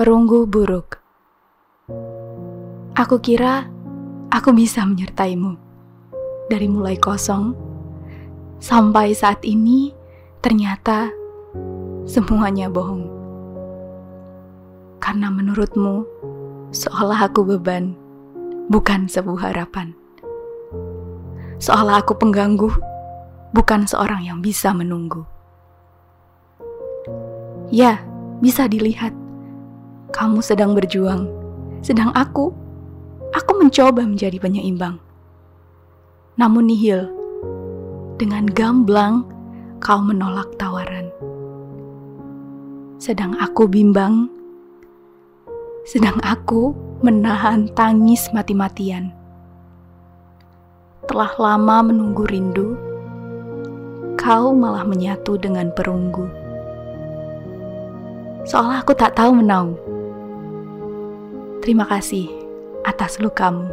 Perunggu buruk. Aku kira aku bisa menyertaimu. Dari mulai kosong sampai saat ini, ternyata semuanya bohong. Karena menurutmu, seolah aku beban, bukan sebuah harapan. Seolah aku pengganggu, bukan seorang yang bisa menunggu. Ya, bisa dilihat. Kamu sedang berjuang, sedang aku, aku mencoba menjadi penyeimbang. Namun nihil, dengan gamblang kau menolak tawaran. Sedang aku bimbang, sedang aku menahan tangis mati-matian. Telah lama menunggu rindu, kau malah menyatu dengan perunggu seolah aku tak tahu menau. Terima kasih atas lukamu.